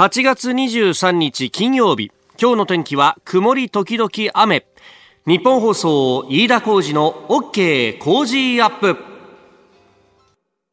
8月23日金曜日今日の天気は曇り時々雨。日本放送飯田浩司の OK 工事アップ。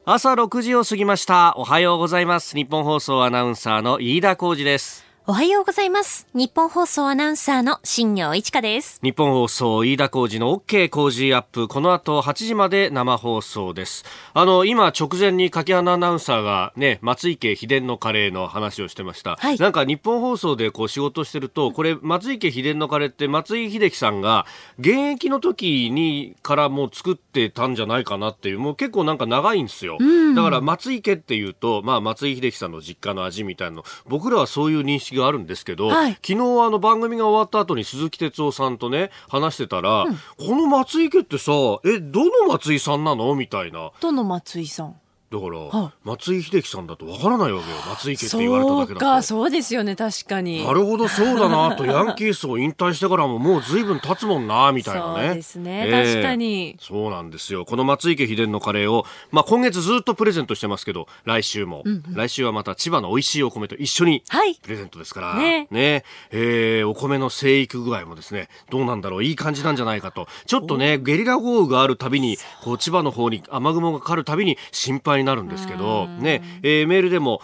朝6時を過ぎました。おはようございます。日本放送アナウンサーの飯田浩司です。おはようございます。日本放送アナウンサーの新業一華です。日本放送飯田浩二の OK 工事アップ。この後8時まで生放送です。あの、今直前に柿花アナウンサーがね、松井家秘伝のカレーの話をしてました。はい、なんか日本放送でこう仕事してると、これ松井家秘伝のカレーって松井秀喜さんが現役の時にからもう作ってたんじゃないかなっていう、もう結構なんか長いんですよ。だから松井家っていうと、まあ松井秀喜さんの実家の味みたいなの、僕らはそういう認識があるんですけど、はい、昨日あの番組が終わった後に鈴木哲夫さんとね話してたら、うん、この松井家ってさえどの松井さんなの？みたいな。どの松井さん？だから、は松井秀喜さんだとわからないわけよ。松井家って言われただけだと。そうかそうですよね確かに。なるほどそうだなとヤンキースを引退してからももうずいぶん経つもんなみたいなね。そうですね、えー、確かに。そうなんですよ。この松井家秘伝のカレーを、まあ、今月ずっとプレゼントしてますけど来週も、うんうん、来週はまた千葉の美味しいお米と一緒にプレゼントですから、はい、ね。ね、えー、お米の生育具合もですねどうなんだろう。いい感じなんじゃないかと。ちょっとねゲリラ豪雨があるたびにこう千葉の方に雨雲がかかるたびに心配になるんですけどね、えー、メールでも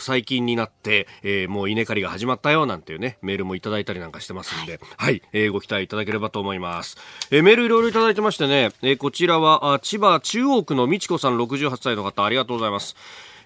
最近になって、えー、もう稲刈りが始まったよなんていうね、メールもいただいたりなんかしてますんで、はい、はい、えー、ご期待いただければと思います。えー、メールいろいろいただいてましてね、えー、こちらはあ千葉中央区の美智子さん68歳の方、ありがとうございます。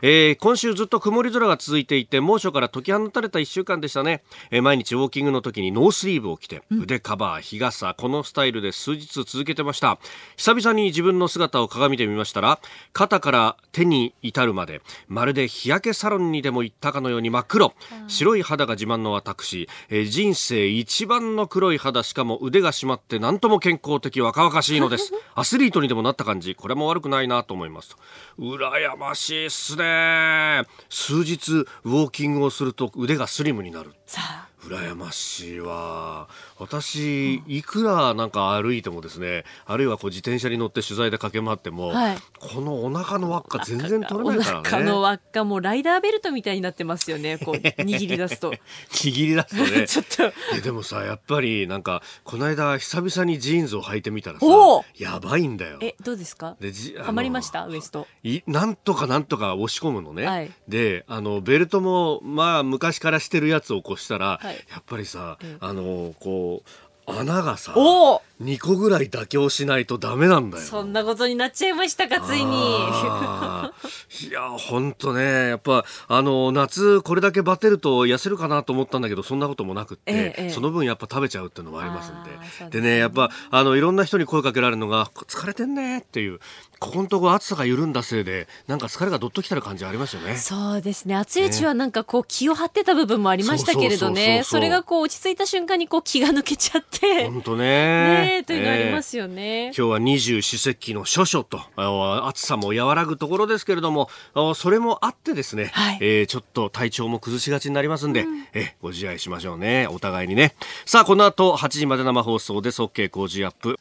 えー、今週ずっと曇り空が続いていて猛暑から解き放たれた1週間でしたね、えー、毎日ウォーキングの時にノースリーブを着て、腕カバー日傘このスタイルで数日続けてました。久々に自分の姿を鏡で見ましたら肩から手に至るまでまるで日焼けサロンにでも行ったかのように真っ黒白い肌が自慢の私、えー、人生一番の黒い肌しかも腕が締まって何とも健康的若々しいのです。アスリートにでもなった感じ。これも悪くないなと思います羨ましいっすね数日ウォーキングをすると腕がスリムになる。さあ。羨ましいわ。私、いくらなんか歩いてもですねあるいはこう自転車に乗って取材で駆け回っても、はい、このお腹の輪っか全然取れないからね。お腹の輪っかもライダーベルトみたいになってますよね。こう 握り出すと。握り出すとね。ちょっと。でもさやっぱりなんかこの間久々にジーンズを履いてみたらさやばいんだよ。えどうですか？ではまりました？ウエスト。いなんとかなんとか押し込むのね、はい、であのベルトもまあ昔からしてるやつをこうしたら、はい、やっぱりさ、うん、あのこう穴がさ2個ぐらい妥協しないとダメなんだよ。そんなことになっちゃいましたかついに。いやほんとねやっぱあの夏これだけバテると痩せるかなと思ったんだけどそんなこともなくって、ええ、その分やっぱ食べちゃうっていうのもありますんで。でねやっぱあのいろんな人に声かけられるのが疲れてんねっていうここのところ暑さが緩んだせいでなんか疲れがどっときたる感じありますよね。そうですね。暑いうちはなんかこう気を張ってた部分もありましたけれどね。それがこう落ち着いた瞬間にこう気が抜けちゃって。本当ね。ねというのありますよね、今日は二十四節気の処暑と暑さも和らぐところですけれどもそれもあってですね、はい、えー、ちょっと体調も崩しがちになりますんで、うん、えご自愛しましょうね。お互いにね。さあこの後8時まで生放送です。OK 工事アップ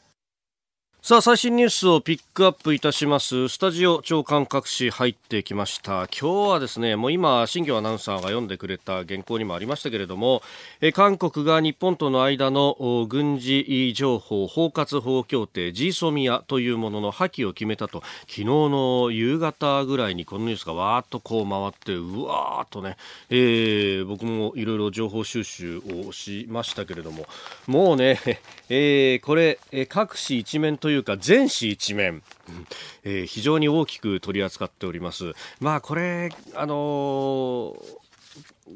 さあ最新ニュースをピックアップいたします。スタジオ長官各紙入ってきました。今日はですねもう今新庄アナウンサーが読んでくれた原稿にもありましたけれどもえ韓国が日本との間の軍事情報包括法協定 G ソミアというものの破棄を決めたと。昨日の夕方ぐらいにこのニュースがわーっとこう回ってうわーっとね、えー、僕もいろいろ情報収集をしましたけれども。もうね、えー、これ各紙一面とというか全紙一面、えー、非常に大きく取り扱っております。まあこれあのー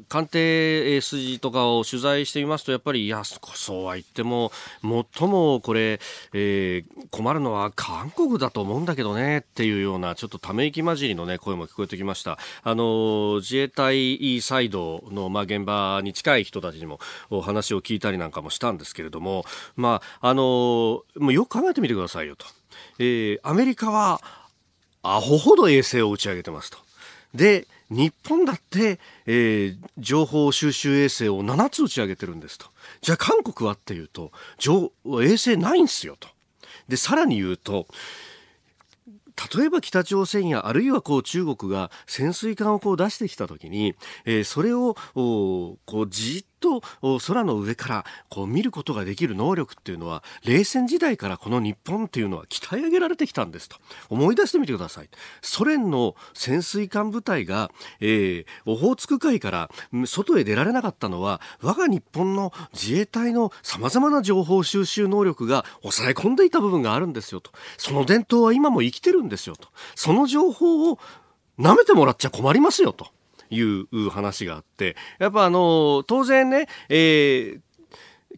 官邸筋とかを取材してみますとやっぱりいやそうは言っても最もこれ、えー、困るのは韓国だと思うんだけどねっていうようなちょっとため息混じりの、ね、声も聞こえてきましたあの自衛隊サイドの、まあ、現場に近い人たちにもお話を聞いたりなんかもしたんですけれども、まあ、あのもうよく考えてみてくださいよと、えー、アメリカはアホほど衛星を打ち上げてますと。で日本だって、えー、情報収集衛星を7つ打ち上げてるんですと。じゃあ韓国はっていうと、衛星ないんですよと。で、さらに言うと、例えば北朝鮮やあるいはこう中国が潜水艦をこう出してきた時に、えー、それをこうじっと空の上からこう見ることができる能力っていうのは冷戦時代からこの日本っていうのは鍛え上げられてきたんですと。思い出してみてください。ソ連の潜水艦部隊が、えー、オホーツク海から外へ出られなかったのは我が日本の自衛隊のさまざまな情報収集能力が抑え込んでいた部分があるんですよと。その伝統は今も生きてるんですよと。その情報を舐めてもらっちゃ困りますよと。いう話があって、やっぱあの、当然ね、えー、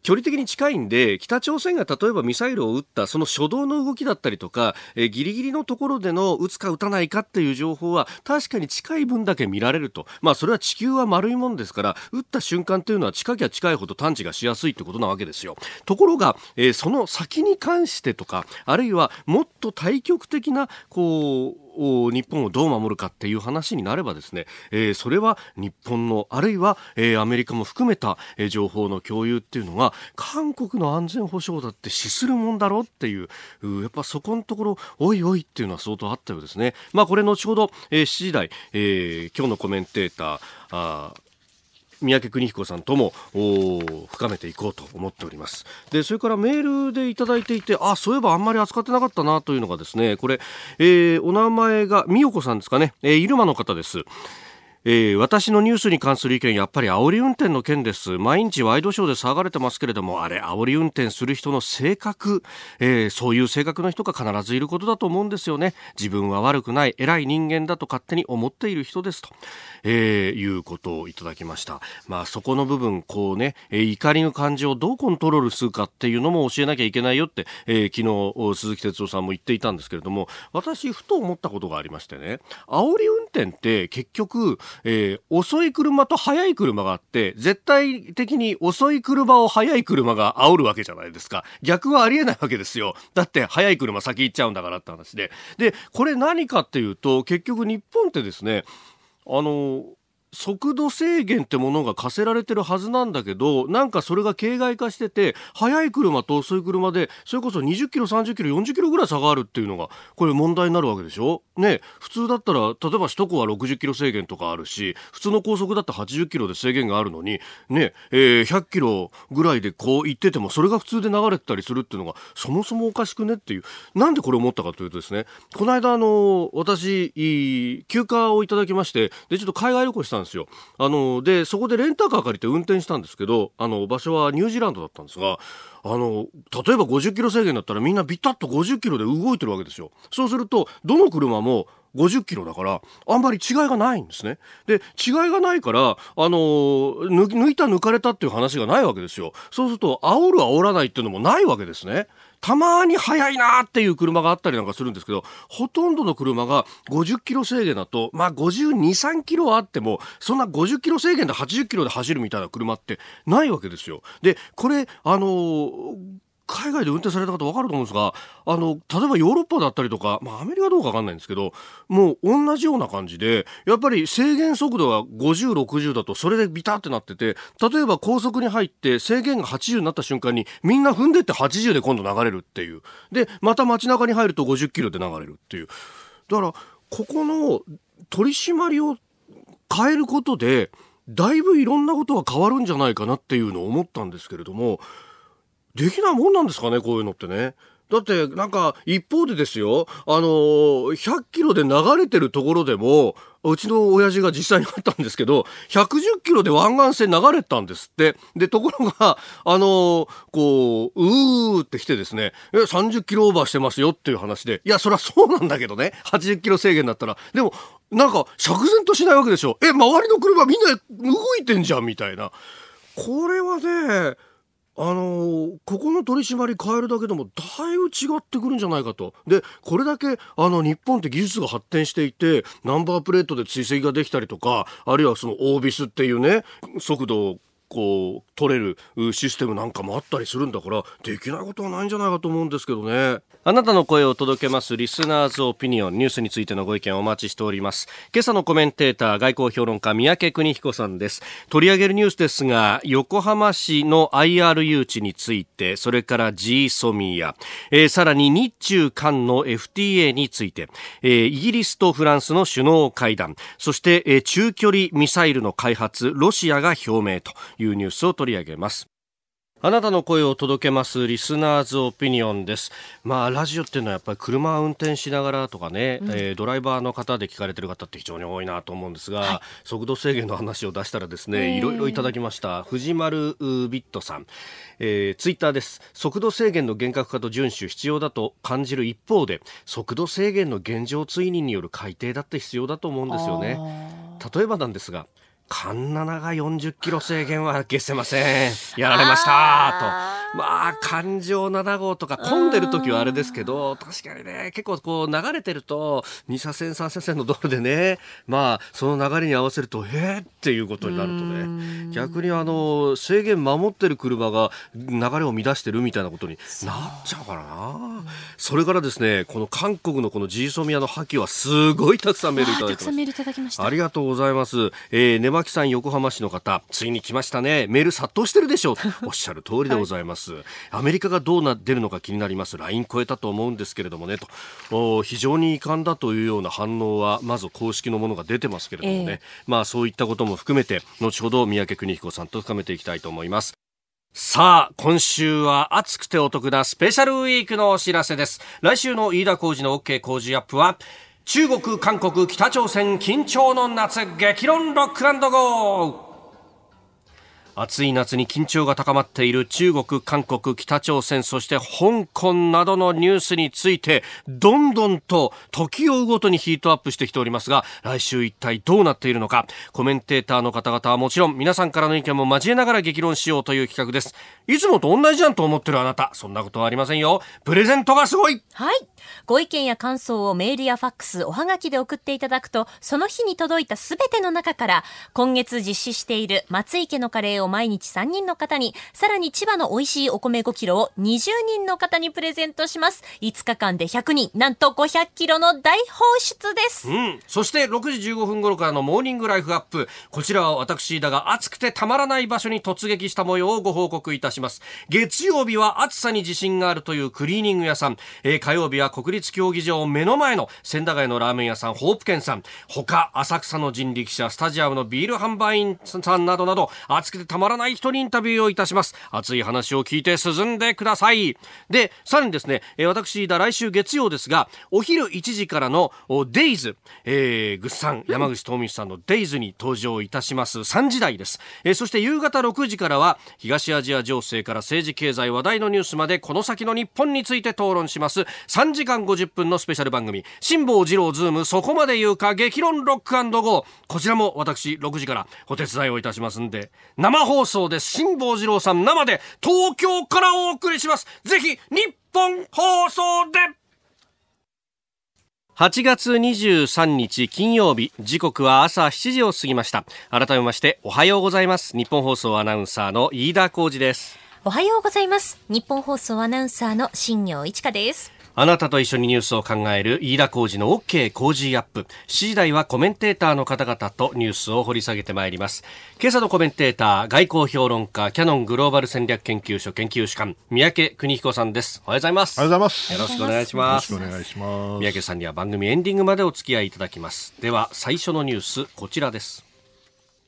距離的に近いんで、北朝鮮が例えばミサイルを撃ったその初動の動きだったりとか、えー、ギリギリのところでの撃つか撃たないかっていう情報は確かに近い分だけ見られると。まあそれは地球は丸いもんですから、撃った瞬間というのは近きゃ近いほど探知がしやすいってことなわけですよ。ところが、えー、その先に関してとか、あるいはもっと対極的な、こう、日本をどう守るかっていう話になればですね、えー、それは日本のあるいは、えー、アメリカも含めた、えー、情報の共有っていうのが韓国の安全保障だって資するもんだろうっていうやっぱそこのところおいおいっていうのは相当あったようですね。まあこれ後ほど、えー、7時台、えー、今日のコメンテーターあ三宅邦彦さんとも深めていこうと思っております。でそれからメールでいただいていてあそういえばあんまり扱ってなかったなというのがですねこれ、えー、お名前が美代子さんですかね、えー、入間の方です。えー、私のニュースに関する意見やっぱり煽り運転の件です。毎日ワイドショーで騒がれてますけれどもあれ煽り運転する人の性格、えー、そういう性格の人が必ずいることだと思うんですよね。自分は悪くない偉い人間だと勝手に思っている人ですと、えー、いうことをいただきました。まあそこの部分こうね、え、怒りの感情をどうコントロールするかっていうのも教えなきゃいけないよって、えー、昨日鈴木哲夫さんも言っていたんですけれども私ふと思ったことがありましてね煽り運転って結局えー、遅い車と速い車があって、絶対的に遅い車を速い車が煽るわけじゃないですか。逆はありえないわけですよ。だって速い車先行っちゃうんだからって話で。で、これ何かっていうと、結局日本ってですね、あの、速度制限ってものが課せられてるはずなんだけどなんかそれが形骸化してて速い車と遅い車でそれこそ20キロ30キロ40キロぐらい差があるっていうのがこれ問題になるわけでしょ？ね普通だったら例えば首都高は60キロ制限とかあるし普通の高速だって80キロで制限があるのにね、えー、100キロぐらいでこう行っててもそれが普通で流れてたりするっていうのがそもそもおかしくねっていう。なんでこれ思ったかというとですねこの間あの私休暇をいただきましてでちょっと海外旅行したんですよ。あの、で、そこでレンタカー借りて運転したんですけど、あの、場所はニュージーランドだったんですが、あの、例えば50キロ制限だったらみんなビタッと50キロで動いてるわけですよ。そうすると、どの車も50キロだから、あんまり違いがないんですね。で、違いがないから、あの抜いた抜かれたっていう話がないわけですよ。そうすると、煽る煽らないっていうのもないわけですね。たまに速いなっていう車があったりなんかするんですけど、ほとんどの車が50キロ制限だと、まあ52、3キロあっても、そんな50キロ制限で80キロで走るみたいな車ってないわけですよ。で、これ、あのー海外で運転された方分かると思うんですが、あの、例えばヨーロッパだったりとか、まあアメリカどうか分かんないんですけど、もう同じような感じで、やっぱり制限速度が50、60だとそれでビタってなってて、例えば高速に入って制限が80になった瞬間にみんな踏んでって80で今度流れるっていう。で、また街中に入ると50キロで流れるっていう。だから、ここの取り締まりを変えることで、だいぶいろんなことが変わるんじゃないかなっていうのを思ったんですけれども、できないもんなんですかね、こういうのってね。だって、なんか、一方でですよ、あの100キロで流れてるところでも、うちの親父が実際にあったんですけど、110キロで湾岸線流れたんですって。で、ところが、あのこう、うーって来てですね、え、30キロオーバーしてますよっていう話で、いや、そりゃそうなんだけどね、80キロ制限だったら。でも、なんか、釈然としないわけでしょ。え、周りの車みんな動いてんじゃん、みたいな。これはね、あのここの取り締まり変えるだけでもだいぶ違ってくるんじゃないかと。で、これだけあの日本って技術が発展していて、ナンバープレートで追跡ができたりとか、あるいはそのオービスっていうね、速度をう取れるシステムなんかもあったりするんだからできないことはないんじゃないかと思うんですけどね。あなたの声を届けますリスナーズオピニオンニュースについてのご意見をお待ちしております。今朝のコメンテーター外交評論家三宅邦彦さんです。取り上げるニュースですが横浜市の IR 誘致についてそれから G ソミア、えー、さらに日中韓の FTA について、えー、イギリスとフランスの首脳会談そして、えー、中距離ミサイルの開発ロシアが表明と。いうニュースを取り上げますあなたの声を届けますリスナーズオピニオンです。まあラジオっていうのはやっぱり車を運転しながらとかね、うん、えー、ドライバーの方で聞かれてる方って非常に多いなと思うんですが、はい、速度制限の話を出したらですね、いろいろいただきました。藤丸ビットさん、えー、ツイッターです。速度制限の厳格化と遵守必要だと感じる一方で、速度制限の現状追認による改定だって必要だと思うんですよね。例えばなんですが。カンナナが40キロ制限は消せません。やられましたと。まあ、環状7号とか混んでる時はあれですけど、確かにね、結構こう流れてると、2車線、3車線の道路でね、まあ、その流れに合わせると、へえっていうことになるとね、逆にあの、制限守ってる車が流れを乱してるみたいなことになっちゃうからな。それからですね、この韓国のこのジーソミアの破棄はすごいたくさんメールいただいてます。ありがとうございます。えー、根巻さん横浜市の方、ついに来ましたね。メール殺到してるでしょう。おっしゃる通りでございます。ます。アメリカがどうな出るのか気になります。ライン超えたと思うんですけれどもねと。非常に遺憾だというような反応はまず公式のものが出てますけれどもね、えー、まあそういったことも含めて後ほど三宅邦彦さんと深めていきたいと思います。さあ、今週は暑くてお得なスペシャルウィークのお知らせです。来週の飯田浩二の OK 工事アップは、中国、韓国、北朝鮮緊張の夏、激論ロックゴー暑い夏に緊張が高まっている中国、韓国、北朝鮮、そして香港などのニュースについて、どんどんと時を追うごとにヒートアップしてきておりますが、来週一体どうなっているのか、コメンテーターの方々はもちろん皆さんからの意見も交えながら激論しようという企画です。いつもと同じじゃんと思ってるあなた、そんなことはありませんよ。プレゼントがすごいはい。ご意見や感想をメールやファックス、おはがきで送っていただくと、その日に届いたすべての中から、今月実施している松井家のカレーを毎日3人の方に、さらに千葉の美味しいお米5キロを20人の方にプレゼントします。5日間で100人、なんと500キロの大放出です。うん。そして6時15分頃からのモーニングライフアップ。こちらは私だが暑くてたまらない場所に突撃した模様をご報告いたします。月曜日は暑さに自信があるというクリーニング屋さん。えー、火曜日は国立競技場目の前の千駄ヶ谷のラーメン屋さん、ホープケンさん。他、浅草の人力車、スタジアムのビール販売員さんなどなど、暑くてたまらない人にインタビューをいたします。熱い話を聞いて進んでください。で、さらにですね、私、だ来週月曜ですが、お昼1時からのデイズ、えー、ぐっさん、山口東美さんのデイズに登場いたします3時台です。えー、そして夕方6時からは、東アジア情勢から政治経済話題のニュースまで、この先の日本について討論します。3時間50分のスペシャル番組、辛坊治郎ズーム、そこまで言うか、激論ロックゴー。こちらも私、6時からお手伝いをいたしますんで、生放送です。辛坊治郎さん生で東京からお送りします。ぜひ、日本放送で。8月23日金曜日。時刻は朝7時を過ぎました。改めましておはようございます。ニッポン放送アナウンサーの飯田浩司です。おはようございます。日本放送アナウンサーの新業一華です。あなたと一緒にニュースを考える飯田浩二の OK 工事アップ。7時台はコメンテーターの方々とニュースを掘り下げてまいります。今朝のコメンテーター、外交評論家、キャノングローバル戦略研究所研究主幹、三宅邦彦さんです。おはようございます。おはようございます。よろしくお願いします。よろしくお願いします。三宅さんには番組エンディングまでお付き合いいただきます。では、最初のニュース、こちらです。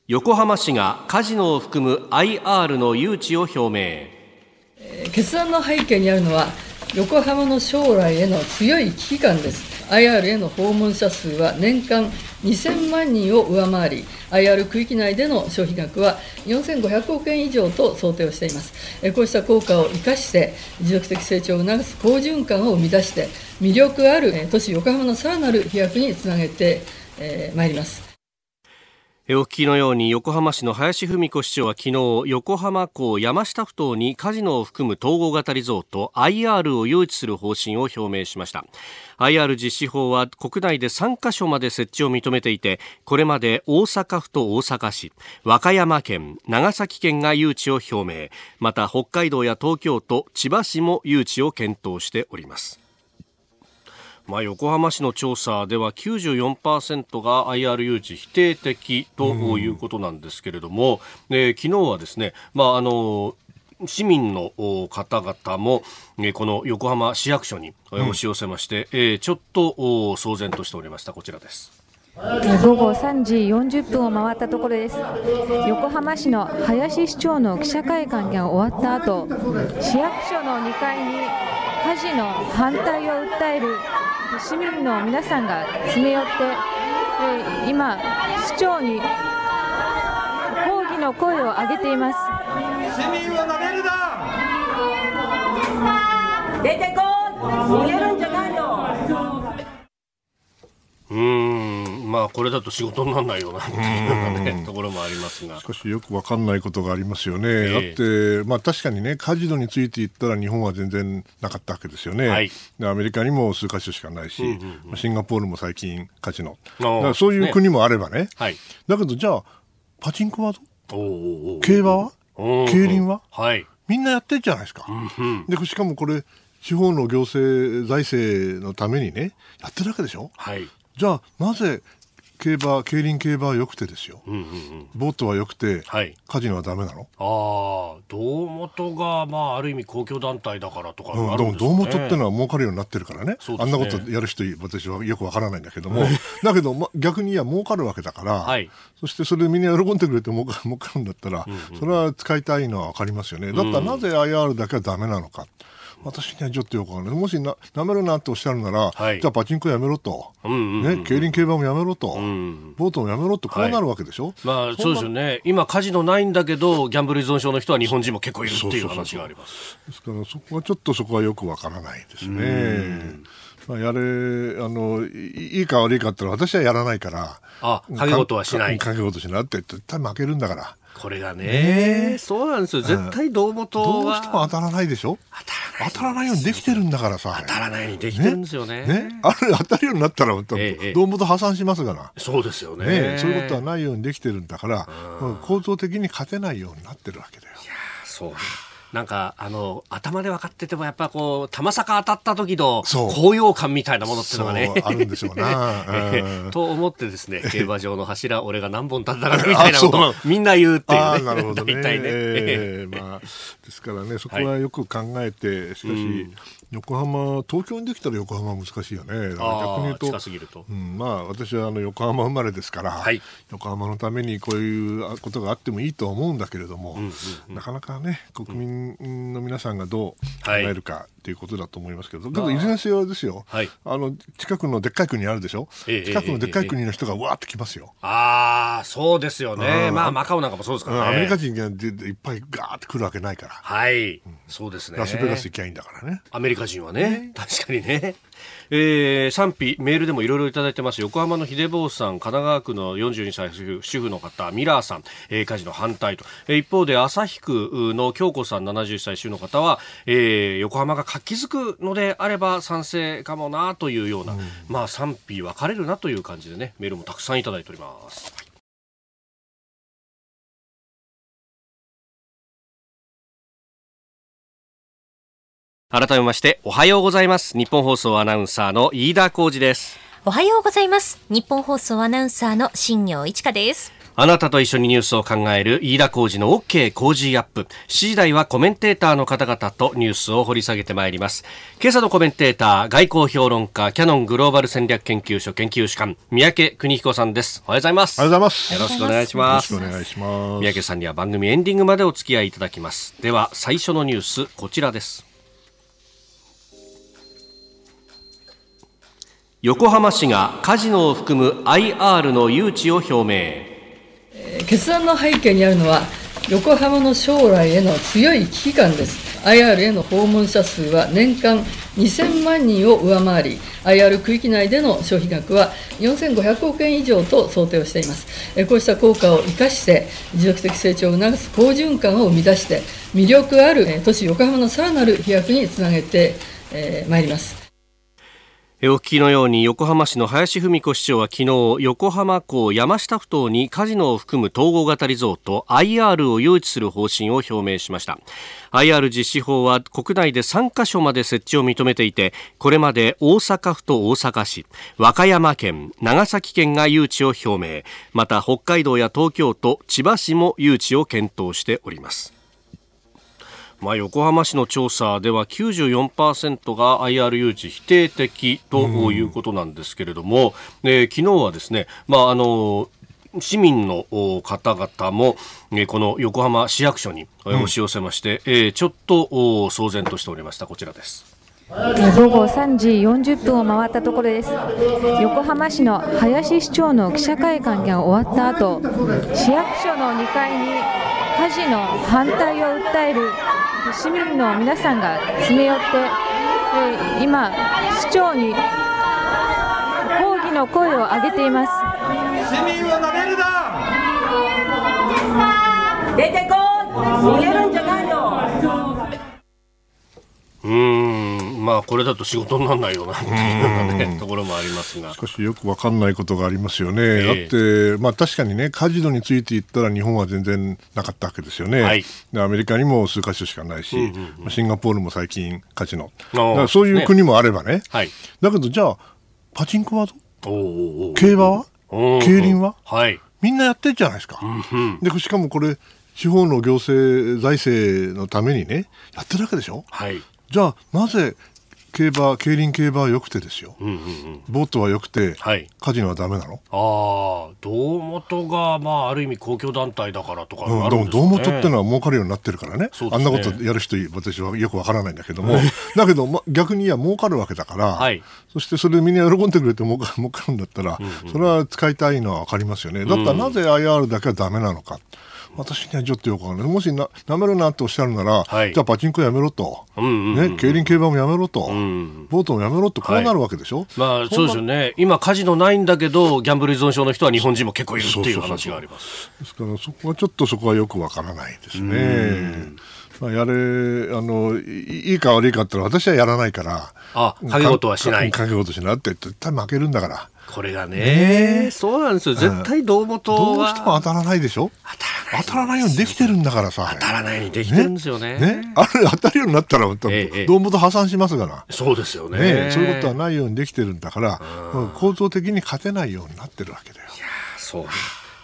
横浜市がカジノを含む IR の誘致を表明。決断の背景にあるのは、横浜の将来への強い危機感です。IR への訪問者数は年間2000万人を上回り IR 区域内での消費額は4500億円以上と想定をしています。こうした効果を生かして持続的成長を促す好循環を生み出して魅力ある都市横浜のさらなる飛躍につなげてまいります。お聞きのように横浜市の林文子市長は昨日横浜港山下ふ頭にカジノを含む統合型リゾート IR を誘致する方針を表明しました。IR 実施法は国内で3カ所まで設置を認めていてこれまで大阪府と大阪市和歌山県長崎県が誘致を表明。また北海道や東京都千葉市も誘致を検討しております。まあ、横浜市の調査では94%が IR 誘致否定的ということなんですけれども、うん、えー、昨日はですね、まあ、あの市民の方々も、この横浜市役所に押し寄せまして、うん、えー、ちょっと騒然としておりました。こちらです午後3時40分を回ったところです。横浜市の林市長の記者会見が終わった後市役所の2階に火事の反対を訴える市民の皆さんが詰め寄って、えー、今、市長に抗議の声を上げています。市民はなめるな。出てこ逃げるんじゃうん。まあこれだと仕事にならないようねところもありますが。しかしよくわかんないことがありますよね、えー、だってまあ確かにねカジノについて言ったら日本は全然なかったわけですよね、はい、アメリカにも数か所しかないし、うんうんうん、シンガポールも最近カジノ。そういう国もあればね、ねはい、だけどじゃあパチンコは競馬は？競輪は、はい、みんなやってるじゃないですか、うんうん、でしかもこれ地方の行政財政のためにねやってるわけでしょ、はい、じゃあなぜ競馬競輪競馬は良くてですよ、うんうんうん、ボートは良くて、はい、カジノはダメなの？ああ胴元が、まあ、ある意味公共団体だからとか、ね、うん、胴元ってのは儲かるようになってるからね、ね、あんなことやる人私はよくわからないんだけども。だけど、ま、逆にいや儲かるわけだから、はい、そしてそれでみんな喜んでくれて儲か儲かるんだったら、うんうん、それは使いたいのは分かりますよね。だったらなぜ IR だけはダメなのか。私にはちょっとよくわかんない。もしな、舐めるなっておっしゃるなら、はい、じゃあパチンコやめろと。うんうんうん、ね、競輪競馬もやめろと、うん。ボートもやめろと、こうなるわけでしょ、はい、まあ、そうですよね。今、カジノないんだけど、ギャンブル依存症の人は日本人も結構いるっていう話があります。ですから、そこはちょっとそこはよくわからないですね。まあ、やれ、あの、いいか悪いかって私はやらないから。あ、掛け事はしない。掛け事しないって絶対負けるんだから。これがね、そうなんですよ。絶対胴元は、どうしても当たらないでしょ？当たらないようにできてるんだからさ。当たらないようにできてるんですよね。ね？あれ当たるようになったら、胴元破産しますがな。そうですよねそういうことはないようにできてるんだから、構造的に勝てないようになってるわけだよ。いやそう。なんか、あの、頭で分かってても、やっぱこう、玉坂当たった時の高揚感みたいなものっていうのがね。あるんでしょうな。と思ってですね、競馬場の柱、俺が何本立ったかみたいなことみんな言うっていうね。なるほどね。大体ね。えー、まあ、ですからね、そこはよく考えて、しかし、横浜、東京にできたら横浜は難しいよね。逆に言うと、とうん、まあ私はあの横浜生まれですから、はい、横浜のためにこういうことがあってもいいとは思うんだけれども、うんうんうん、なかなかね国民の皆さんがどう考えるかということだと思いますけど、でもいずれにせよですよ、はい、あの近くのでっかい国あるでしょ、え近くのでっかい国の人がわーって来ますよ。ああそうですよね。まあマカオなんかもそうですから、ね、アメリカ人がいっぱいガーって来るわけないから。はい、うん、そうですね。ラスベガス行きゃいいんだからね。アメリカ人はね、確かにね。えー、賛否メールでもいろいろいただいてます。横浜の秀坊さん神奈川区の42歳主婦主婦の方ミラーさん、えー、火事の反対と、えー、一方で旭区の京子さん70歳主婦の方は、えー、横浜が活気づくのであれば賛成かもなというような、うん、まあ賛否分かれるなという感じでねメールもたくさんいただいております。改めましておはようございます日本放送アナウンサーの飯田浩二ですおはようございます日本放送アナウンサーの新業一華ですあなたと一緒にニュースを考える飯田浩二の OK 工事アップ。7時台はコメンテーターの方々とニュースを掘り下げてまいります。今朝のコメンテーター、外交評論家、キャノングローバル戦略研究所研究主幹、三宅邦彦さんです。おはようございます。おはようございます。よろしくお願いします。よろしくお願いします。三宅さんには番組エンディングまでお付き合いいただきます。では、最初のニュース、こちらです。横浜市がカジノを含む IR の誘致を表明決断の背景にあるのは横浜の将来への強い危機感です IR への訪問者数は年間2000万人を上回り、IR 区域内での消費額は4500億円以上と想定をしています。こうした効果を生かして、持続的成長を促す好循環を生み出して、魅力ある都市横浜のさらなる飛躍につなげてまいります。お聞きのように横浜市の林文子市長は昨日横浜港山下ふ頭にカジノを含む統合型リゾート IR を誘致する方針を表明しました。IR 実施法は国内で3カ所まで設置を認めていてこれまで大阪府と大阪市和歌山県長崎県が誘致を表明。また北海道や東京都千葉市も誘致を検討しております。まあ、横浜市の調査では94%が IR 誘致否定的ということなんですけれども、うん、えー、昨日はですね、まあ、あの市民の方々も、えこの横浜市役所に押し寄せまして、うん、えー、ちょっと騒然としておりました。こちらです。午後3時40分を回ったところです。横浜市の林市長の記者会見が終わった後市役所の2階に火事の反対を訴える市民の皆さんが詰め寄って、えー、今、市長に抗議の声を上げています。市民をめるな。出てこ逃げるんじゃないようんまあこれだと仕事にならないようなね、ところもありますが。しかしよく分かんないことがありますよね、えー、だって、まあ、確かにねカジノについて言ったら日本は全然なかったわけですよね、はい、アメリカにも数か所しかないし、うんうんうん、シンガポールも最近カジノ。そういう国もあればね、ねはい、だけどじゃあパチンコは競馬は？競輪は、はい、みんなやってるじゃないですか、うんうん、でしかもこれ地方の行政財政のためにねやってるわけでしょ、はい、じゃあなぜ競馬競輪競馬は良くてですよ、うんうんうん、ボートは良くて、はい、カジノはだめなの。ああ胴元が、まあ、ある意味公共団体だからとか、ね、うん、胴元ってのは儲かるようになってるからね、ね、あんなことやる人私はよくわからないんだけども。だけど、ま、逆にいや儲かるわけだから、はい、そしてそれでみんな喜んでくれて儲か 儲かるんだったら、うんうん、それは使いたいのは分かりますよね。だったらなぜ IR だけはだめなのか。私にはちょっとよくわかんない。もしな、なめるなっておっしゃるなら、はい、じゃあパチンコやめろと。うんうんうん、ね、競輪競馬もやめろと。うん、ボートもやめろと、こうなるわけでしょ、はい、まあ、そうですよね。今、カジノないんだけど、ギャンブル依存症の人は日本人も結構いるっていう話があります。ですから、そこはちょっとそこはよくわからないですね。まあ、やれあのいいか悪いかって私はやらないから。あ掛け事はしない。掛け事しないって絶対負けるんだから。これがね、ね、そうなんですよ。絶対胴元は、どうしても当たらないでしょ？当たらないよ。うにできてるんだからさ。当たらないようにできてるんですよね。ね。あれ当たるようになったら胴元破産しますがな。そうですよね、ね、そういうことはないようにできてるんだから、構造的に勝てないようになってるわけだよ。いやそう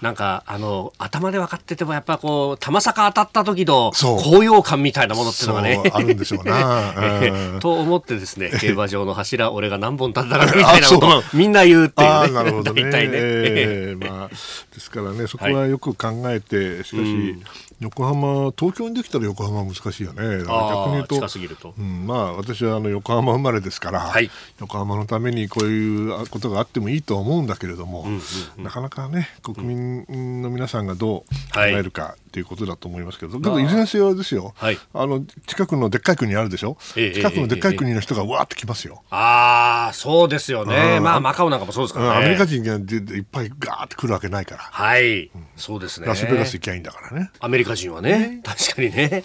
なんかあの頭で分かっててもやっぱこう玉坂当たった時の高揚感みたいなものっていうのがね。あるんでしょうな、と思ってですね競馬場の柱俺が何本立ったかみたいなことをみんな言うっていうね。なるほどね、ね。えー、まあ、ですからねそこはよく考えて、はい、しかし、うん横浜東京にできたら横浜は難しいよね。逆に言うとと、うん、まあ、私はあの横浜生まれですから、はい、横浜のためにこういうことがあってもいいとは思うんだけれども、うんうんうん、なかなかね国民の皆さんがどう考えるかということだと思いますけど、でもいずれにせよですよ、はい、あの近くのでっかい国あるでしょ、え近くのでっかい国の人がわーって来ますよ。ああそうですよね、まあマカオなんかもそうですからね。アメリカ人がいっぱいガーって来るわけないから。はい、うん、そうですね。ラスベガス行きゃいいんだからね。アメリカ人はね、確かにね。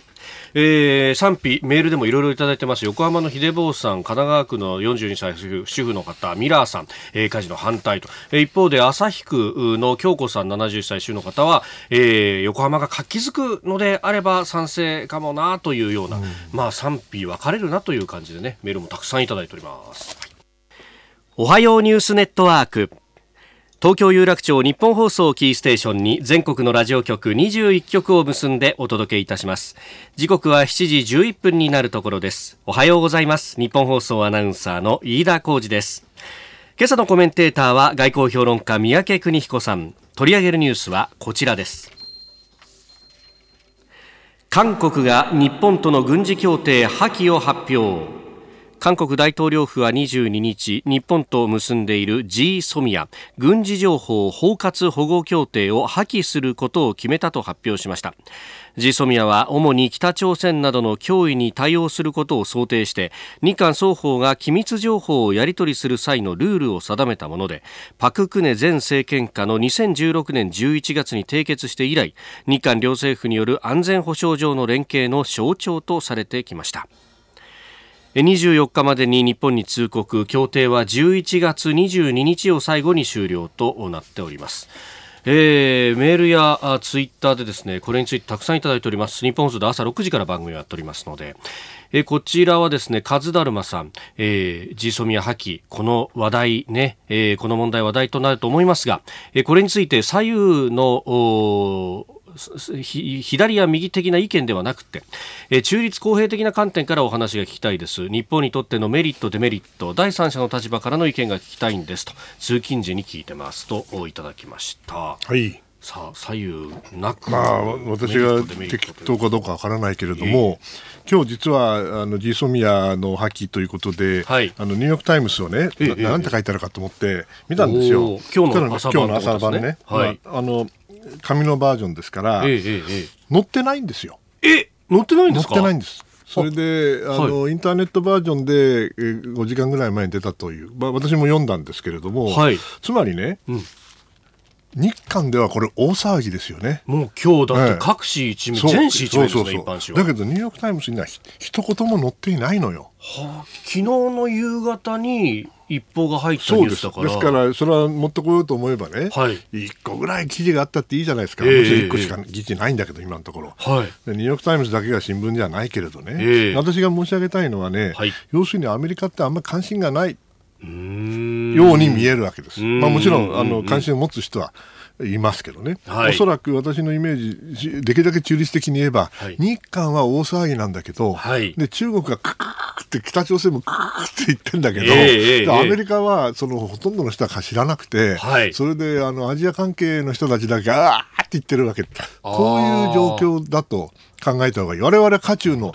えー、賛否メールでもいろいろいただいてます。横浜の秀坊さん神奈川区の42歳主婦の方ミラーさん、えー、火事の反対と、えー、一方で旭区の京子さん70歳主婦の方は、えー、横浜が活気づくのであれば賛成かもなというような、うん、まあ賛否分かれるなという感じでねメールもたくさんいただいております、おはようニュースネットワーク東京有楽町日本放送キーステーションに全国のラジオ局21局を結んでお届けいたします。時刻は7時11分になるところです。おはようございます。日本放送アナウンサーの飯田浩二です。今朝のコメンテーターは外交評論家三宅邦彦さん。取り上げるニュースはこちらです。韓国が日本との軍事協定破棄を発表。韓国大統領府は22日日本と結んでいる G ソミア軍事情報包括保護協定を破棄することを決めたと発表しました。G ソミアは主に北朝鮮などの脅威に対応することを想定して日韓双方が機密情報をやり取りする際のルールを定めたものでパク・クネ前政権下の2016年11月に締結して以来日韓両政府による安全保障上の連携の象徴とされてきました。24日までに日本に通告協定は11月22日を最後に終了となっております。えー、メールやツイッターでですねこれについてたくさんいただいております。日本放送で朝6時から番組をやっておりますので、えー、こちらはですねカズダルマさん、えー、ジーソミア破棄。この話題ね、えー、この問題話題となると思いますが、えー、これについて左右の左や右的な意見ではなくて、え中立公平的な観点からお話が聞きたいです。日本にとってのメリットデメリット第三者の立場からの意見が聞きたいんですと通勤時に聞いてますといただきました。はい。さあ左右なく、まあ、私が適当かどうかわからないけれども、えー、今日実はあのジーソミアの破棄ということで、はい、あのニューヨーク・タイムズをね、えー、なんて書いてあるかと思って見たんですよ。今日の朝晩、ね、ね、はい、まあ、あの紙のバージョンですから、えええ、載ってないんですよ。え載ってないんですか？載ってないんです。それであの、はい、インターネットバージョンで5時間ぐらい前に出たという、まあ、私も読んだんですけれども、はい、つまりね、うん、日韓ではこれ大騒ぎですよね。もう今日だって各紙一面、全紙一面ですね、一般紙は。だけどニューヨークタイムズには一言も載っていないのよ。はあ、昨日の夕方に一報が入ったニュースだから。ですからそれは持ってこようと思えばね、はい、1個ぐらい記事があったっていいじゃないですか、えー、もちろん1個しか記事ないんだけど、今のところ、はい、ニューヨーク・タイムズだけが新聞じゃないけれどね、えー、私が申し上げたいのはね、はい、要するにアメリカってあんまり関心がないように見えるわけです。まあ、もちろんあの関心を持つ人はいますけどね、はい、おそらく私のイメージ、できるだけ中立的に言えば、はい、日韓は大騒ぎなんだけど、はい、で中国がクーって北朝鮮もクーって言ってんだけど、えー、アメリカはそのほとんどの人は知らなくて、それであのアジア関係の人たちだけ、あーって言ってるわけ、こういう状況だと考えた方がいい。我々渦中の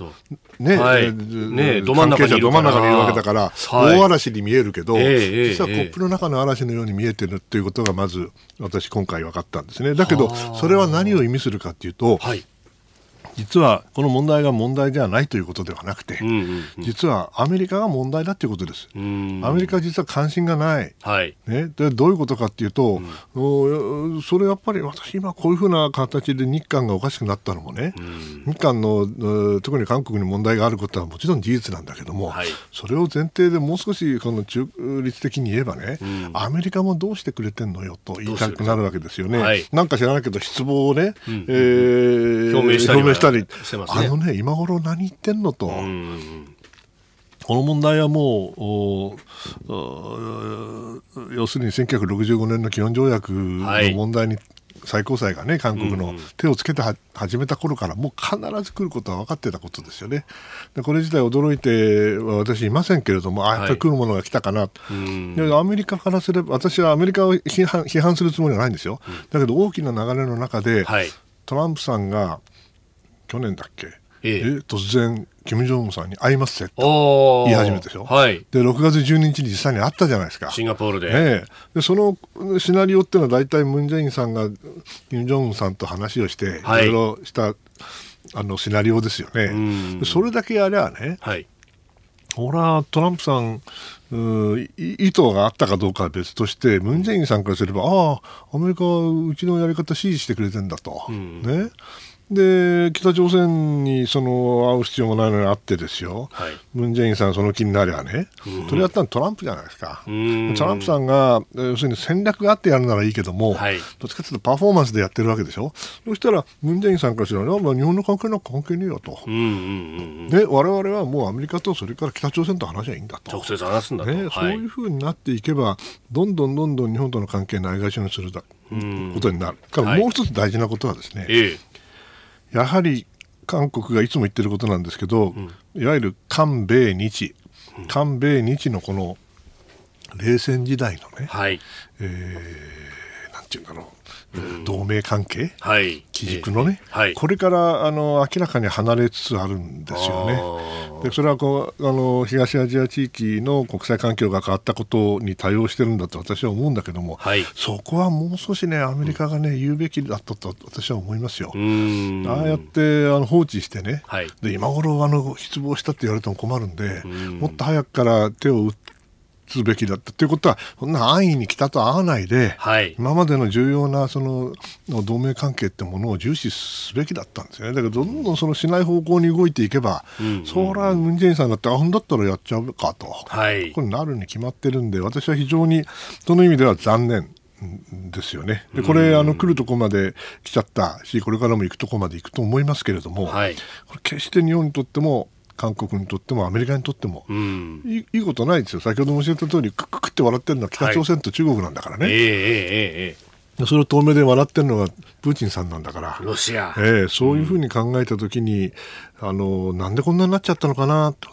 ね、はい、ねど真ん中にいるわけだから、はい、大嵐に見えるけど、えー、実はコップの中の嵐のように見えてるっていうことがまず私今回分かったんですね。だけどそれは何を意味するかっていうと、はい、実はこの問題が問題ではないということではなくて、うんうんうん、実はアメリカが問題だということです。アメリカは実は関心がない、はい、ね、でどういうことかっていうと、うん、それやっぱり私今こういうふうな形で日韓がおかしくなったのもね、うん、日韓の特に韓国に問題があることはもちろん事実なんだけども、はい、それを前提でもう少しこの中立的に言えばね、うん、アメリカもどうしてくれてんのよと言いたくなるわけですよね。はい、なんか知らないけど失望をね、うん、えー、表明したりしたり、ね、あのね今頃何言ってんのと。この問題はもう要するに1965年の基本条約の問題に、最高裁がね韓国の手をつけて始めた頃からもう必ず来ることは分かってたことですよね。でこれ自体驚いては私いませんけれどもあやっぱり来るものが来たかな、はい、でアメリカからすれば私はアメリカを批判批判するつもりはないんですよ。だけど大きな流れの中で、はい、トランプさんが去年だっけ、ええ、突然金正恩さんに会いますと言い始めたでしょ、はい、で6月12日に実際に会ったじゃないですか。シンガポールで,、え。でそのシナリオっていうのは大体ムン・ジェインさんが金正恩さんと話をして、はい、いろいろしたあのシナリオですよね。それだけやりゃね、はい、ほらトランプさん意図があったかどうかは別としてムン・ジェインさんからすればああアメリカはうちのやり方支持してくれてんだと、うん、ねで北朝鮮にその会う必要もないのに会ってですよ、はい、ムン・ジェインさんその気になりゃね、うん、それやったのトランプじゃないですか、トランプさんが要するに戦略があってやるならいいけども、はい、どっちかというとパフォーマンスでやってるわけでしょ、そしたらムン・ジェインさんからしたら、まあ、日本の関係なんか関係ねえよと、で我々はもうアメリカとそれから北朝鮮と話はいいんだと、直接話すんだと、ね、そういうふうになっていけば、どんどんどんどん日本との関係ないがしろにするだことになる。からもう一つ大事なことはですね、ええやはり韓国がいつも言ってることなんですけど、うん、いわゆる韓米日、韓米日のこの冷戦時代のね、はい、えー、てていうんだろう同盟関係、はい、基軸のね、はい、これからあの明らかに離れつつあるんですよね。でそれはこうあの東アジア地域の国際環境が変わったことに対応してるんだと私は思うんだけども、はい、そこはもう少しねアメリカがね、言うべきだったと私は思いますよ。ああやってあの放置してね、はい、で今頃あの失望したって言われても困るんでもっと早くから手を打ってすべきだったということは、そんな安易に北と会わないで、はい、今までの重要なその同盟関係ってものを重視すべきだったんですよね。だけど、どんどんそのしない方向に動いていけば、うんうん、そりゃムン・ジェインさんだって、あんだったらやっちゃうかと、はい、これなるに決まってるんで、私は非常にその意味では残念。ですよね。でこれあの来るとこまで来ちゃったしこれからも行くとこまで行くと思いますけれども、はい、これ決して日本にとっても韓国にとってもアメリカにとっても、うん、いいいことないですよ、先ほども教えた通り、くくって笑ってるのは北朝鮮と中国なんだからね。はい、えー、えー、えー、それを遠目で笑ってるのがプーチンさんなんだから、ロシア、えー、そういうふうに考えたときに、うん、あの、なんでこんなになっちゃったのかなと、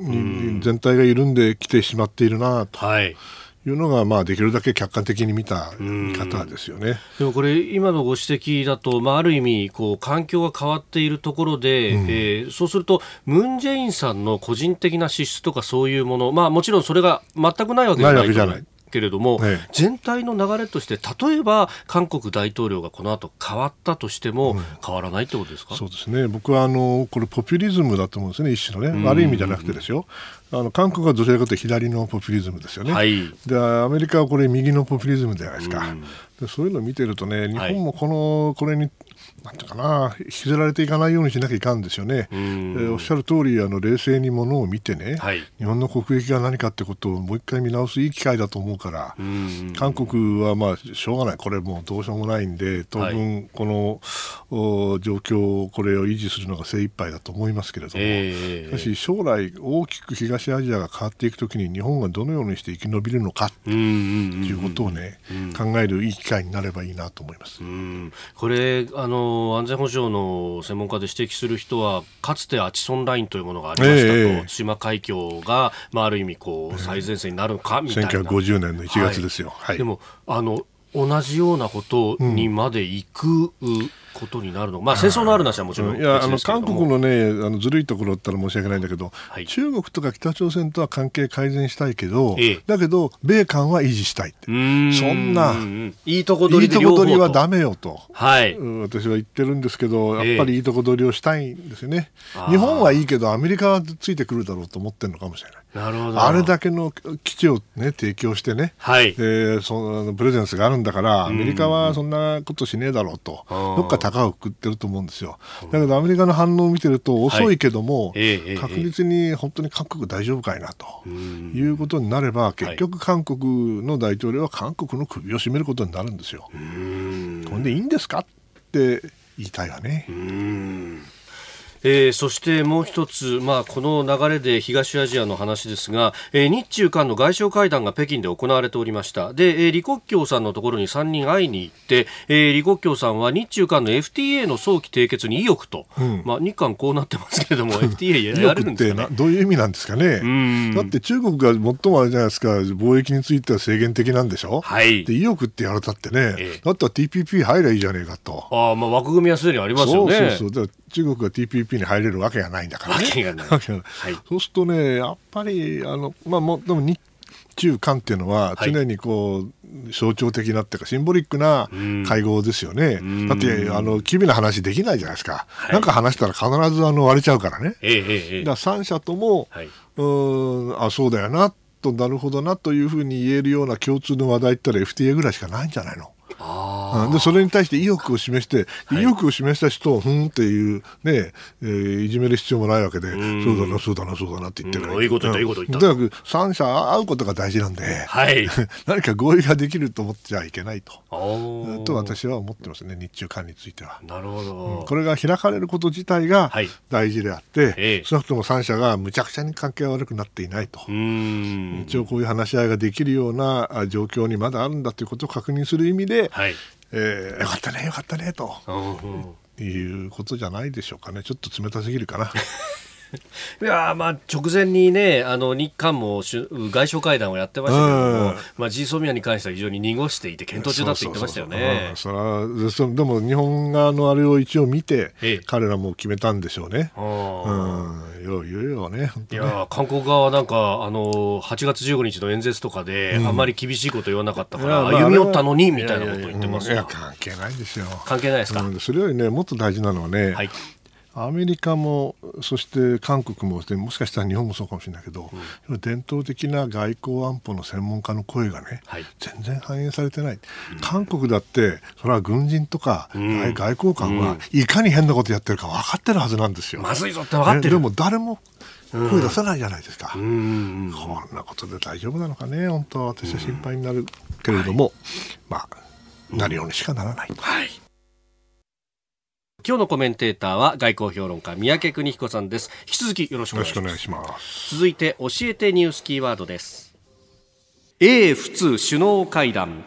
うん、全体が緩んできてしまっているなと。はいいうのが、まあ、できるだけ客観的に見た見方ですよね。でもこれ、今のご指摘だと、まあ、ある意味こう、環境が変わっているところで、うん、えー、そうすると、ムン・ジェインさんの個人的な資質とかそういうもの、まあ、もちろんそれが全くないわけじゃないじゃない。けれども、ええ、全体の流れとして例えば韓国大統領がこの後変わったとしても、変わらないってことですか、そうですね。僕はあのこれポピュリズムだと思うんですね一種のね。悪い意味じゃなくてですよ。あの韓国はどちらかというと左のポピュリズムですよね、はい、でアメリカはこれ右のポピュリズムじゃないですか、でそういうのを見てるとね日本もこの、これになんていうかな、引きずられていかないようにしなきゃいかんですよね。えー、おっしゃる通りあり、冷静にものを見てね、はい、日本の国益が何かってことをもう一回見直すいい機会だと思うから、韓国はまあしょうがない、これもうどうしようもないんで、当分、この、はい、状況、これを維持するのが精一杯だと思いますけれども、えー、しかし将来、大きく東アジアが変わっていくときに、日本がどのようにして生き延びるのかということをね、考えるいい機会になればいいなと思います。これあの安全保障の専門家で指摘する人はかつてアチソンラインというものがありましたと、えー、対馬海峡が、まあ、ある意味こう最前線になるかみたいな、1950年の1月ですよ、はい、でもあの同じようなことにまで行く、うんことになるの。まあ戦争のあるなしはもちろんい。やあの韓国のねあのずるいところったら申し訳ないんだけど、はい、中国とか北朝鮮とは関係改善したいけど、ええ、だけど米韓は維持したいって。そんないいとこ取りいいとこ取りはだめよと、はい、私は言ってるんですけどやっぱりいいとこ取りをしたいんですよね、え、日本はいいけどアメリカはついてくるだろうと思ってるのかもしれない。なるほど。あれだけの基地を、ね、提供してね、はい、えー、そのプレゼンスがあるんだからアメリカはそんなことしねえだろうと、どっか高をくってると思うんですよ。だけどアメリカの反応を見てると遅いけども、はい、確実に本当に韓国大丈夫かいなということになれば結局韓国の大統領は韓国の首を絞めることになるんですよ。これでいいんですかって言いたいわね。えー、そしてもう一つ、まあ、この流れで東アジアの話ですが、えー、日中韓の外相会談が北京で行われておりました。で、えー、李克強さんのところに3人会いに行って、えー、李克強さんは日中韓の FTA の早期締結に意欲と、うん、まあ、日韓こうなってますけれども FTA やるんですか、ね、どういう意味なんですかね。だって中国が最もあれじゃないですか貿易については制限的なんでしょ、はい、で意欲ってやられたってね、えー、だったら TPP 入ればいいじゃねえかと。あ、まあ、枠組みはすでにありますよね。そうそうそう中国が TPP に入れるわけがないんだからね。はい、そうするとね、やっぱりあの、まあ、もでも日中韓っていうのは常にこう、はい、象徴的なっていうかシンボリックな会合ですよね。だってあの機微な話できないじゃないですか。はい、なんか話したら必ずあの割れちゃうからね。ええだから三者とも、はい、うんあそうだよなとなるほどなというふうに言えるような共通の話題って言ったら FTA ぐらいしかないんじゃないの？でそれに対して意欲を示して、意欲を示した人をふんっていう、ねえー、いじめる必要もないわけで、そうだな、そうだな、そうだなって言ってる、いいこと言った、いいこと言った。とにかく三者会うことが大事なんで、はい、何か合意ができると思っちゃいけないと、と私は思ってますね、日中間については。なるほど、うん、これが開かれること自体が大事であって、はい、少なくとも三者がむちゃくちゃに関係が悪くなっていないと、一応こういう話し合いができるような状況にまだあるんだということを確認する意味で、はい。えー、よかったねよかったねと、いうことじゃないでしょうかね。ちょっと冷たすぎるかな。いやまあ直前にねあの日韓も外相会談をやってましたけども、まあ、G ソミアに関しては非常に濁していて検討中だと言ってましたよね。それそでも日本側のあれを一応見て、ええ、彼らも決めたんでしょうね。うん、よう言うよね、ね、いや韓国側はなんかあの8月15日の演説とかで、うん、あんまり厳しいこと言わなかったから、歩み寄ったのにみたいなこと言ってますいや関係ないですよ。関係ないですか、うん、それよりねもっと大事なのはね、はいアメリカもそして韓国ももしかしたら日本もそうかもしれないけど、うん、伝統的な外交安保の専門家の声がね、はい、全然反映されてない、うん、韓国だってそれは軍人とか、うん、外交官はいかに変なことやってるか分かってるはずなんですよ。まずいぞって分かってる、でも誰も声出さないじゃないですか、こんなことで大丈夫なのかね本当私は心配になるけれども、はい、まあなるようにしかならない。はい今日のコメンテーターは外交評論家三宅邦彦さんです。引き続きよろしくお願いします。続いて教えてニュースキーワードです。英仏首脳会談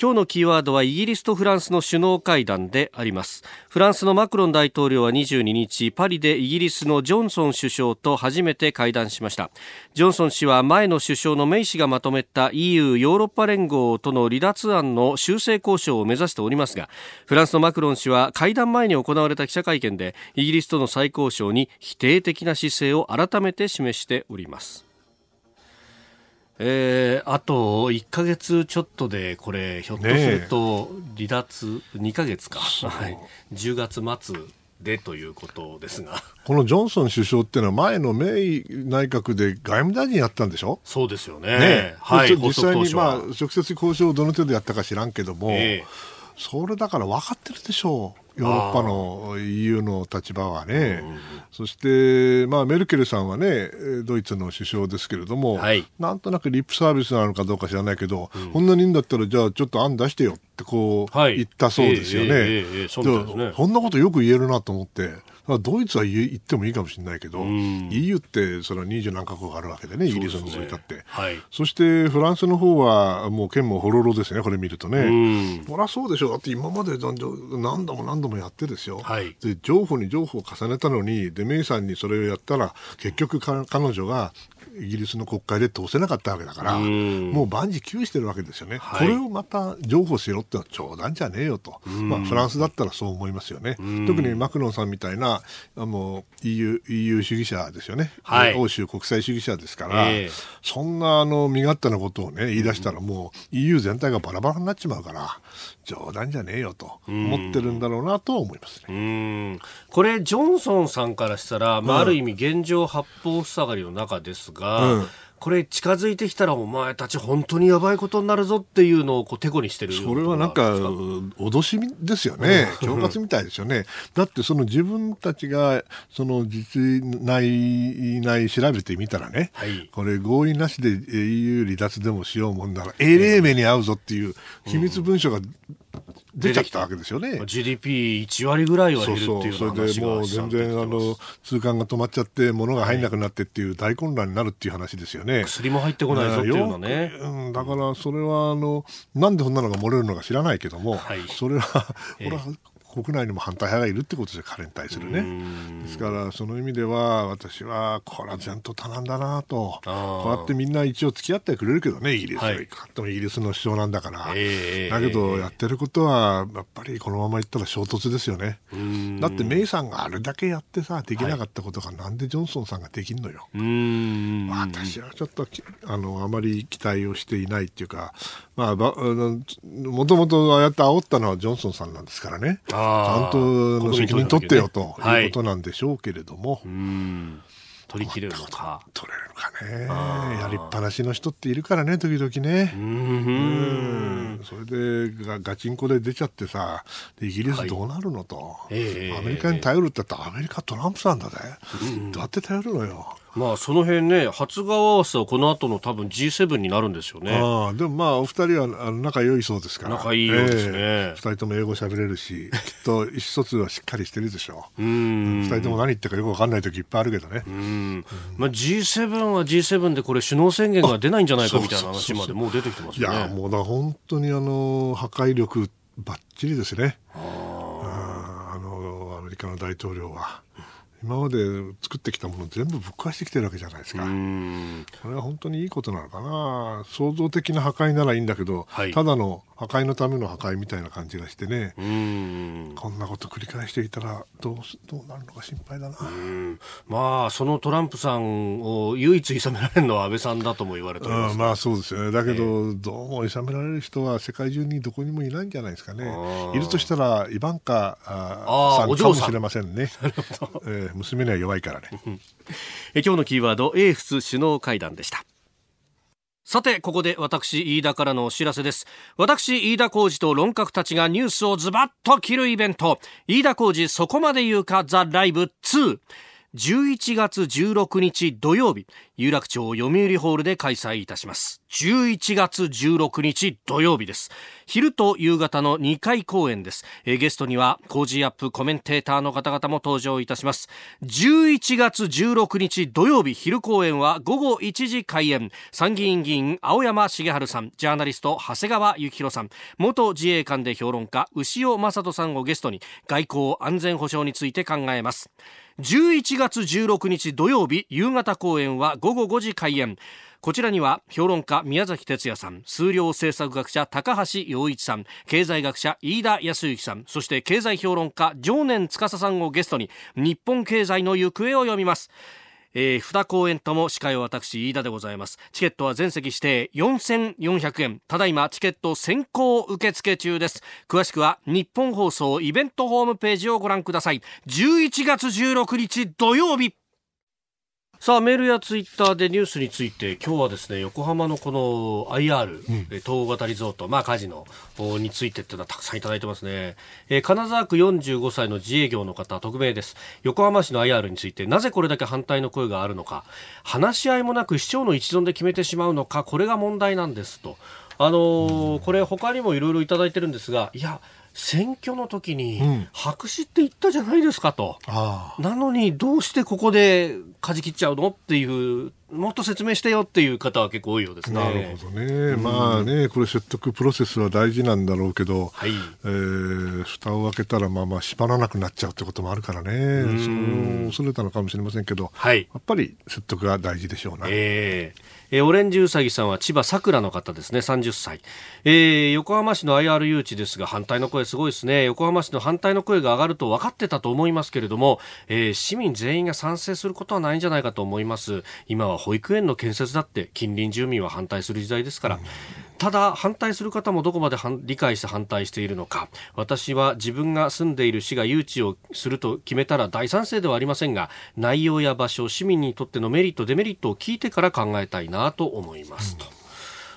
今日のキーワードはイギリスとフランスの首脳会談であります。フランスのマクロン大統領は22日パリでイギリスのジョンソン首相と初めて会談しました。ジョンソン氏は前の首相のメイ氏がまとめた EU ヨーロッパ連合との離脱案の修正交渉を目指しておりますがフランスのマクロン氏は会談前に行われた記者会見でイギリスとの再交渉に否定的な姿勢を改めて示しております。えー、あと1か月ちょっとでこれひょっとすると離脱2か月か、はい、10月末でということですが。このジョンソン首相っていうのは前のメイ内閣で外務大臣やったんでしょ？そうですよね。ね、はい、実際に、まあ、直接交渉をどの程度やったか知らんけども、えー、それだから分かってるでしょうヨーロッパの EU の立場はね、そして、まあ、メルケルさんはね、ドイツの首相ですけれども、はい、なんとなくリップサービスなのかどうか知らないけど、うん、こんなにいいんだったら、じゃあちょっと案出してよってこう、言ったそうですよね。そんなことよく言えるなと思って。ドイツは言ってもいいかもしれないけど、うん、EU ってその20何カ国あるわけでね、イギリスの除いたって、はい、そしてフランスの方はもう剣もほろろですね、これ見るとね、うん、そりゃそうでしょ。う、だって今まで何度も何度もやってですよ、はい、で情報に情報を重ねたのに、デメイさんにそれをやったら、結局彼女がイギリスの国会で通せなかったわけだから、もう万事休してるわけですよね、はい、これをまた譲歩しろってのは冗談じゃねえよと、まあ、フランスだったらそう思いますよね、特にマクロンさんみたいなあの EU, EU 主義者ですよね、はい、欧州国際主義者ですから、えー、そんなあの身勝手なことを、ね、言い出したら、もう EU 全体がバラバラになっちまうから、冗談じゃねえよと思ってるんだろうなと思いますね。これ、ジョンソンさんからしたら、まあ、ある意味、現状八方塞がりの中ですが、うん。これ近づいてきたらお前たち本当にやばいことになるぞっていうのをこうてこにしてる。それはなんか脅しですよね。恐喝みたいですよね。だってその自分たちがその実内内調べてみたらね、はい、これ合意なしで EU 離脱でもしようもんならえれえ目に遭うぞっていう機密文書が出ちゃったわけですよね。GDP1 割ぐらいは減るっていうそれでもう全然あの通関が止まっちゃって物が入んなくなってっていう大混乱になるっていう話ですよね。薬も入ってこないぞっていうのね。うん、だからそれはあのなんでそんなのが漏れるのか知らないけども、はい、それは、えー、国内にも反対派がいるってことですよ、彼に対するね。ですから、その意味では、私は、これは前途多難だなと、こうやってみんな一応付き合ってくれるけどね、イギリス。は、はい、かってもイギリスの首相なんだから、えー、だけど、やってることは、やっぱりこのままいったら衝突ですよね。だって、メイさんがあれだけやってさ、できなかったことが、なんでジョンソンさんができんのよ。私はちょっとあの、あまり期待をしていないっていうか、まあ、もともとああやって煽ったのはジョンソンさんなんですからね。ちゃんと責任取ってよということなんでしょうけれども。取り切れるのか。取れるのかね。やりっぱなしの人っているからね、時々ね。うんそれでガ、ガチンコで出ちゃってさ、イギリスどうなるのと、はい、アメリカに頼るって言ったら、アメリカトランプさんだぜ。どうやって頼るのよ。まあ、その辺ね、初顔合わせはこの後の多分 G7 になるんですよね。あでもまあ、お二人は仲良いそうですから。仲いいようですね。えー、二人とも英語喋れるし、きっと意思疎通はしっかりしてるでしょう。うん。二人とも何言ってるかよくわかんない時いっぱいあるけどね。うん。まあ、G7 は G7 でこれ首脳宣言が出ないんじゃないかみたいな話までもう出てきてますね。いや、もうだ本当にあの、破壊力ばっちりですね。ああの、アメリカの大統領は。今まで作ってきたもの全部ぶっ壊してきてるわけじゃないですか。これは本当にいいことなのかな。創造的な破壊ならいいんだけど、はい、ただの破壊のための破壊みたいな感じがしてね。こんなこと繰り返していたらどうどうなるのか心配だな。まあそのトランプさんを唯一いさめられるのは安倍さんだとも言われております。まあそうですよね。だけど、えー、どうもいさめられる人は世界中にどこにもいないんじゃないですかね。いるとしたらイバンカさんかもしれませんね。えー、娘には弱いからね。え今日のキーワード英仏首脳会談でした。さて、ここで私、飯田からのお知らせです。私、飯田浩二と論客たちがニュースをズバッと切るイベント、飯田浩二そこまで言うか？ザ・ライブ2。11月16日土曜日、有楽町読売ホールで開催いたします。11月16日土曜日です。昼と夕方の2回公演です。えゲストには、コージーアップコメンテーターの方々も登場いたします。11月16日土曜日昼公演は午後1時開演。参議院議員青山繁晴さん、ジャーナリスト長谷川幸洋さん、元自衛官で評論家潮匡人さんをゲストに外交安全保障について考えます。11月16日土曜日夕方公演は午後5時開演。こちらには評論家宮崎哲也さん数量政策学者高橋洋一さん経済学者飯田康之さんそして経済評論家常年司さんをゲストに日本経済の行方を読みます。えー、2公演とも司会は私飯田でございます。チケットは全席指定4400円。ただいまチケット先行受付中です。詳しくは日本放送イベントホームページをご覧ください。11月16日土曜日。さあメールやツイッターでニュースについて今日はですね横浜のこの IR、うん、東大型リゾート、まあ、カジノについてっていうのはたくさんいただいてますね、えー、金沢区45歳の自営業の方匿名です。横浜市の IR についてなぜこれだけ反対の声があるのか。話し合いもなく市長の一存で決めてしまうのかこれが問題なんですと。あのー、これ他にもいろいろいただいてるんですがいや選挙の時に白紙って言ったじゃないですかと、うん、なのにどうしてここで舵切っちゃうのっていうもっと説明してよっていう方は結構多いようですね。なるほどね、うん、まあねこれ説得プロセスは大事なんだろうけど、はいえー、蓋を開けたらまあまあ縛らなくなっちゃうってこともあるからね、うん、そ恐れたのかもしれませんけど、はい、やっぱり説得が大事でしょうね。えーえー、オレンジウサギさんは千葉さくらの方ですね、30歳。えー、横浜市の IR 誘致ですが、反対の声すごいですね。横浜市の反対の声が上がると分かってたと思いますけれども、えー、市民全員が賛成することはないんじゃないかと思います。今は保育園の建設だって近隣住民は反対する時代ですから。うんただ反対する方もどこまで理解して反対しているのか私は自分が住んでいる市が誘致をすると決めたら大賛成ではありませんが内容や場所市民にとってのメリットデメリットを聞いてから考えたいなと思いますと。うん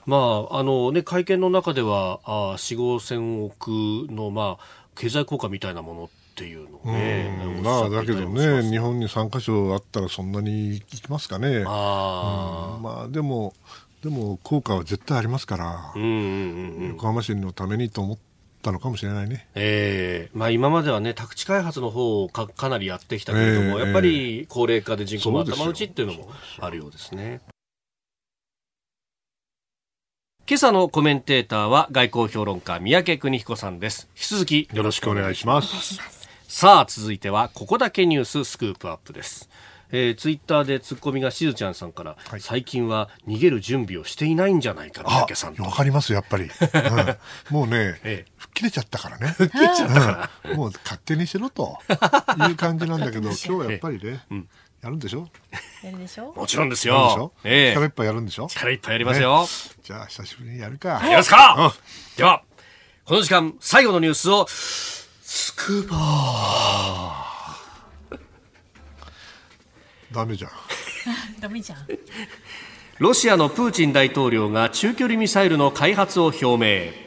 まああのね、会見の中ではあ4、5千億の、まあ、経済効果みたいなものっていうのね、まあ、だけどね、日本に3か所あったらそんなに行きますかね。あうん、まあ、でも、でも効果は絶対ありますから、うんうんうん、横浜市のためにと思ったのかもしれないね、えーまあ、今まではね宅地開発の方をかかなりやってきたけれども、えー、やっぱり高齢化で人口も頭打ちっていうのもあるようですね。今朝のコメンテーターは外交評論家三宅邦彦さんです。引き続きよろしくお願いします。さあ続いてはここだけニューススクープアップです。えー、ツイッターでツッコミがしずちゃんさんから、はい、最近は逃げる準備をしていないんじゃないか三宅さんわかりますやっぱり、うん、もうね、ええ、吹っ切れちゃったからね。吹っ切れちゃったから、うん、もう勝手にしろという感じなんだけど 今日はやっぱりね、うん。やるんでしょ？やるでしょ？もちろんですよ。ええ、力いっぱいやるんでしょ？力いっぱいやりますよ。ね、じゃあ久しぶりにやるか。やりますか、では、この時間、最後のニュースを、スクーパー。ダメじゃん。ダメじゃん。ロシアのプーチン大統領が中距離ミサイルの開発を表明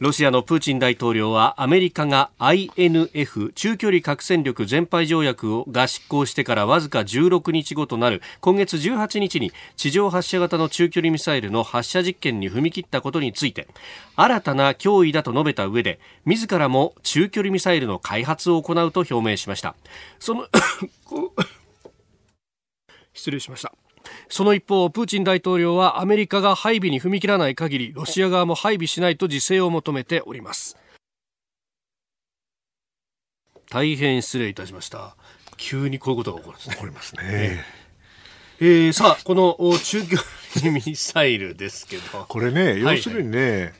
ロシアのプーチン大統領はアメリカが INF 中距離核戦力全廃条約をが執行してからわずか16日後となる今月18日に地上発射型の中距離ミサイルの発射実験に踏み切ったことについて新たな脅威だと述べた上で自らも中距離ミサイルの開発を行うと表明しました。その 失礼しました。その一方プーチン大統領はアメリカが配備に踏み切らない限りロシア側も配備しないと自制を求めております大変失礼いたしました急にこういうことが起こるんですね。起こりますね。えー、さあ、この中距離ミサイルですけど。これね、要するにね、はい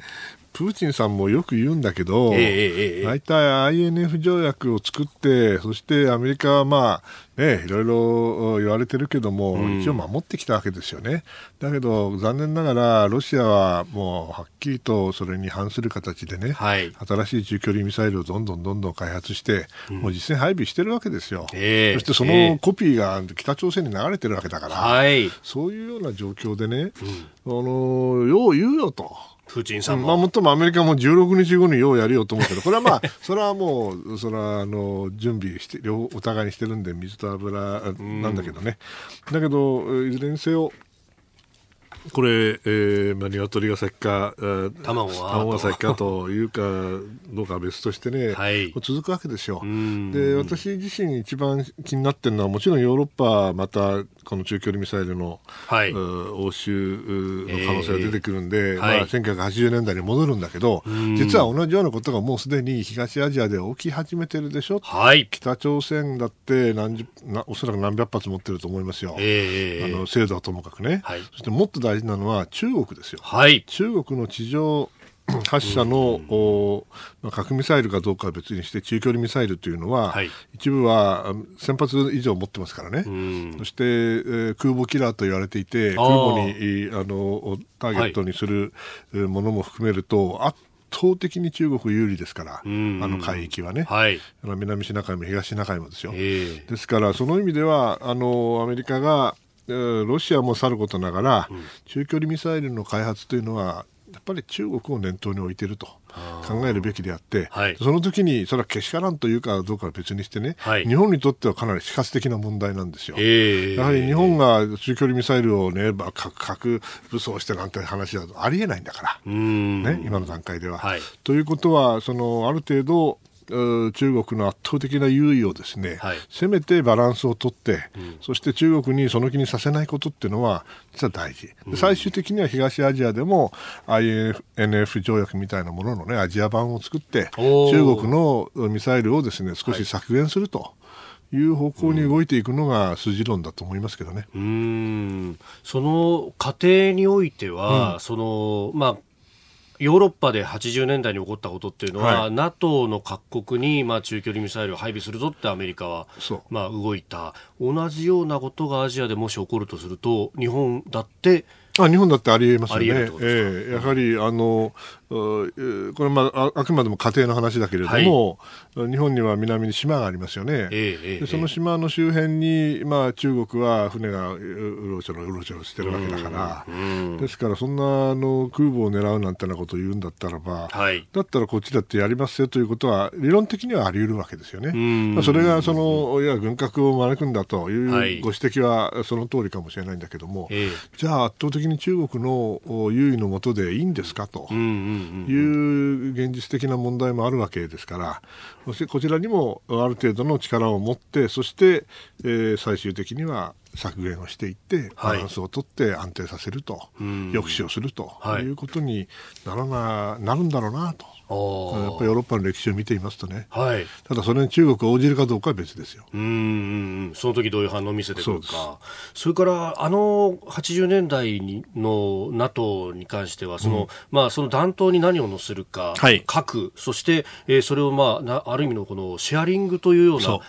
プーチンさんもよく言うんだけど、えー、大体 INF 条約を作って、そしてアメリカはまあ、ね、いろいろ言われてるけども、うん、一応守ってきたわけですよね。だけど、残念ながら、ロシアはもうはっきりとそれに反する形でね、はい、新しい中距離ミサイルをどんどんどんどん開発して、うん、もう実戦配備してるわけですよ。えー、そしてそのコピーが北朝鮮に流れてるわけだから、そういうような状況でね、うん、あのよう言うよと。プーチンさんも。まあ、もっともアメリカも16日後にようやるよと思うけど、これはまあ、それはもう、それはあの準備して、両お互いにしてるんで、水と油なんだけどね。だけど、いずれにせよ、これ、えーまあ、鶏が先か、卵は卵が先かというかどうかは別としてね、はい、続くわけですよ。で私自身一番気になってるのはもちろんヨーロッパまたこの中距離ミサイルの、はい、欧州の可能性が出てくるんで、えー、まあ、1980年代に戻るんだけど、実は同じようなことがもうすでに東アジアで起き始めてるでしょ、はい、北朝鮮だって何十なおそらく何百発持ってると思いますよ、えー、あの精度はともかくね、はい、そしてもっと大事なのは中国ですよ。はい、中国の地上 発射の、まあ、核ミサイルかどうかは別にして中距離ミサイルというのは、はい、一部は1000発以上持ってますからね、そして、えー、空母キラーと言われていて空母にあのターゲットにするものも含めると、はい、圧倒的に中国有利ですから、あの海域はね、はい、南シナ海も東シナ海もですよ。ですから、その意味ではあのアメリカがロシアもさることながら、中距離ミサイルの開発というのはやっぱり中国を念頭に置いていると考えるべきであって、はい、その時にそれはけしからんというかどうかは別にしてね、はい、日本にとってはかなり死活的な問題なんですよ。えー、やはり日本が中距離ミサイルをね、核核武装してなんて話はありえないんだから、ね、今の段階では。はい、ということはそのある程度中国の圧倒的な優位をですね、はい、せめてバランスをとって、うん、そして中国にその気にさせないことっていうのは実は大事、うん、最終的には東アジアでも INF 条約みたいなものの、ね、アジア版を作って中国のミサイルをですね少し削減すると。はいいう方向に動いていくのが筋論だと思いますけどね。うん、その過程においては、うん、そのまあヨーロッパで80年代に起こったことっていうのは、はい、NATO の各国に、まあ、中距離ミサイルを配備するぞってアメリカは、まあ、動いた。同じようなことがアジアでもし起こるとすると日本だってあ日本だってありえますよね。えー、やはりあのこれ、まあ、あくまでも家庭の話だけれども、はい、日本には南に島がありますよね、えー、でその島の周辺に、まあ、中国は船がうろちょろうろちょろしてるわけだから、ですからそんなあの空母を狙うなんてなことを言うんだったらば、はい、だったらこっちだってやりますよということは理論的にはあり得るわけですよね。まあ、それがそのいや軍拡を招くんだというご指摘はその通りかもしれないんだけども、はい、じゃあ圧倒的に中国の優位のもとでいいんですか？と。いう現実的な問題もあるわけですから、そしてこちらにもある程度の力を持って、そして、えー、最終的には削減をしていって、バランスを取って安定させると、はい、抑止をすると。いうことにならななるんだろうなと。やっぱりヨーロッパの歴史を見ていますとね、はい、ただそれに中国が応じるかどうかは別ですよ。うんその時どういう反応を見せてくるか。それからあの80年代の NATO に関してはその、うん、まあ、その弾頭に何を乗せるか、はい、核そして、えー、それを、まあ、なある意味のこのシェアリングというような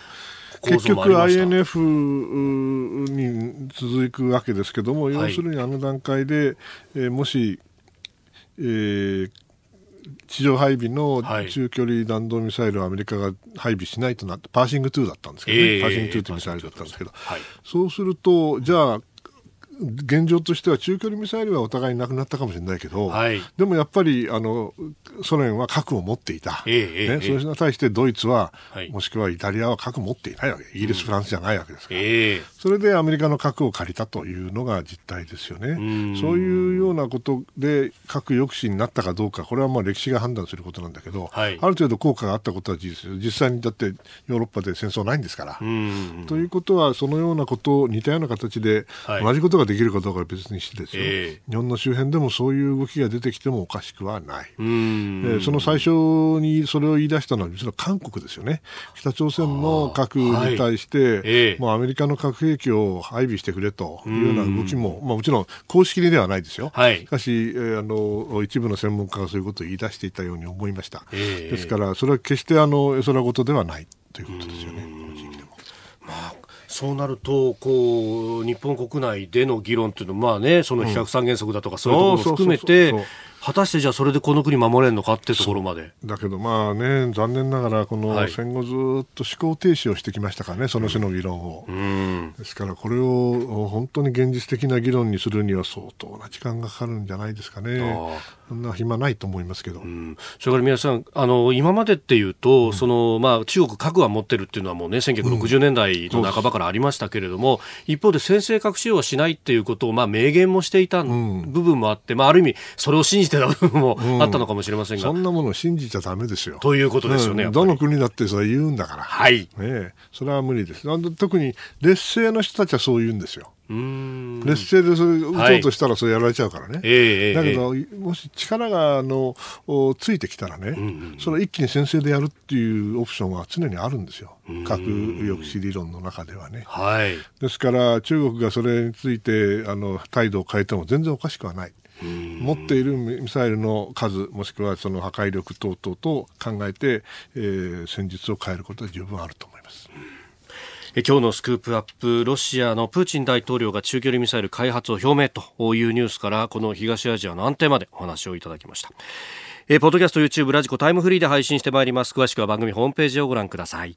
結局 INF に続くわけですけども、要するにあの段階で、えー、もし、えー、地上配備の中距離弾道ミサイルをアメリカが配備しないとなって、パーシング2だったんですけどね、えー、パーシング2というミサイルだったんですけど、はい、そうすると、じゃあ、現状としては中距離ミサイルはお互いになくなったかもしれないけど、はい、でもやっぱりあのソ連は核を持っていた、えー、ね、それに対してドイツは、はい、もしくはイタリアは核を持っていないわけ。イギリス、フランスじゃないわけですから、えー、それでアメリカの核を借りたというのが実態ですよね。そういうようなことで核抑止になったかどうかこれはまあ歴史が判断することなんだけど、はい、ある程度効果があったことは事実実際にだってヨーロッパで戦争ないんですから。ということはそのようなこと似たような形で同じことがでできるかどうかは別にしてですよ、えー、日本の周辺でもそういう動きが出てきてもおかしくはない、えー、その最初にそれを言い出したのは実は韓国ですよね。北朝鮮の核に対して、はい。えー、もうアメリカの核兵器を配備してくれというような動きも、まあ、もちろん公式にではないですよ、はい、しかし、えー、あの一部の専門家がそういうことを言い出していたように思いました、ですからそれは決してあの絵空事ではないということですよね。まあそうなるとこう日本国内での議論というのは、まあね、その非核三原則だとか、そういうところも含めて、果たしてじゃあそれでこの国守れるのかっていうところまで。だけどまあね残念ながらこの戦後ずっと思考停止をしてきましたからねその種の議論を、うん、ですからこれを本当に現実的な議論にするには相当な時間がかかるんじゃないですかね。そんな暇ないと思いますけど、うん、それから皆さんあの今までっていうと、うん、そのまあ、中国核は持ってるっていうのはもうね1960年代の半ばからありましたけれども、一方で先制核使用はしないっていうことをまあ明言もしていた部分もあって、まあ、ある意味それを信じてた部分もあったのかもしれませんが、そんなものを信じちゃだめですよ。ということですよね、どの国だってそれ言うんだから、はい、ね、それは無理です。特に劣勢の人たちはそう言うんですよ。劣勢でそれ打とうとしたらそれやられちゃうからね、はい、だけど、もし力があのついてきたらね、うんうん、それ一気に先制でやるっていうオプションは常にあるんですよ、核抑止理論の中ではね。はい、ですから中国がそれについてあの態度を変えても全然おかしくはない。持っているミサイルの数もしくはその破壊力等々と考えて、えー、戦術を変えることは十分あると思います。今日のスクープアップロシアのプーチン大統領が中距離ミサイル開発を表明というニュースからこの東アジアの安定までお話をいただきました。えポッドキャスト YouTube ラジコタイムフリーで配信してまいります。詳しくは番組ホームページをご覧ください。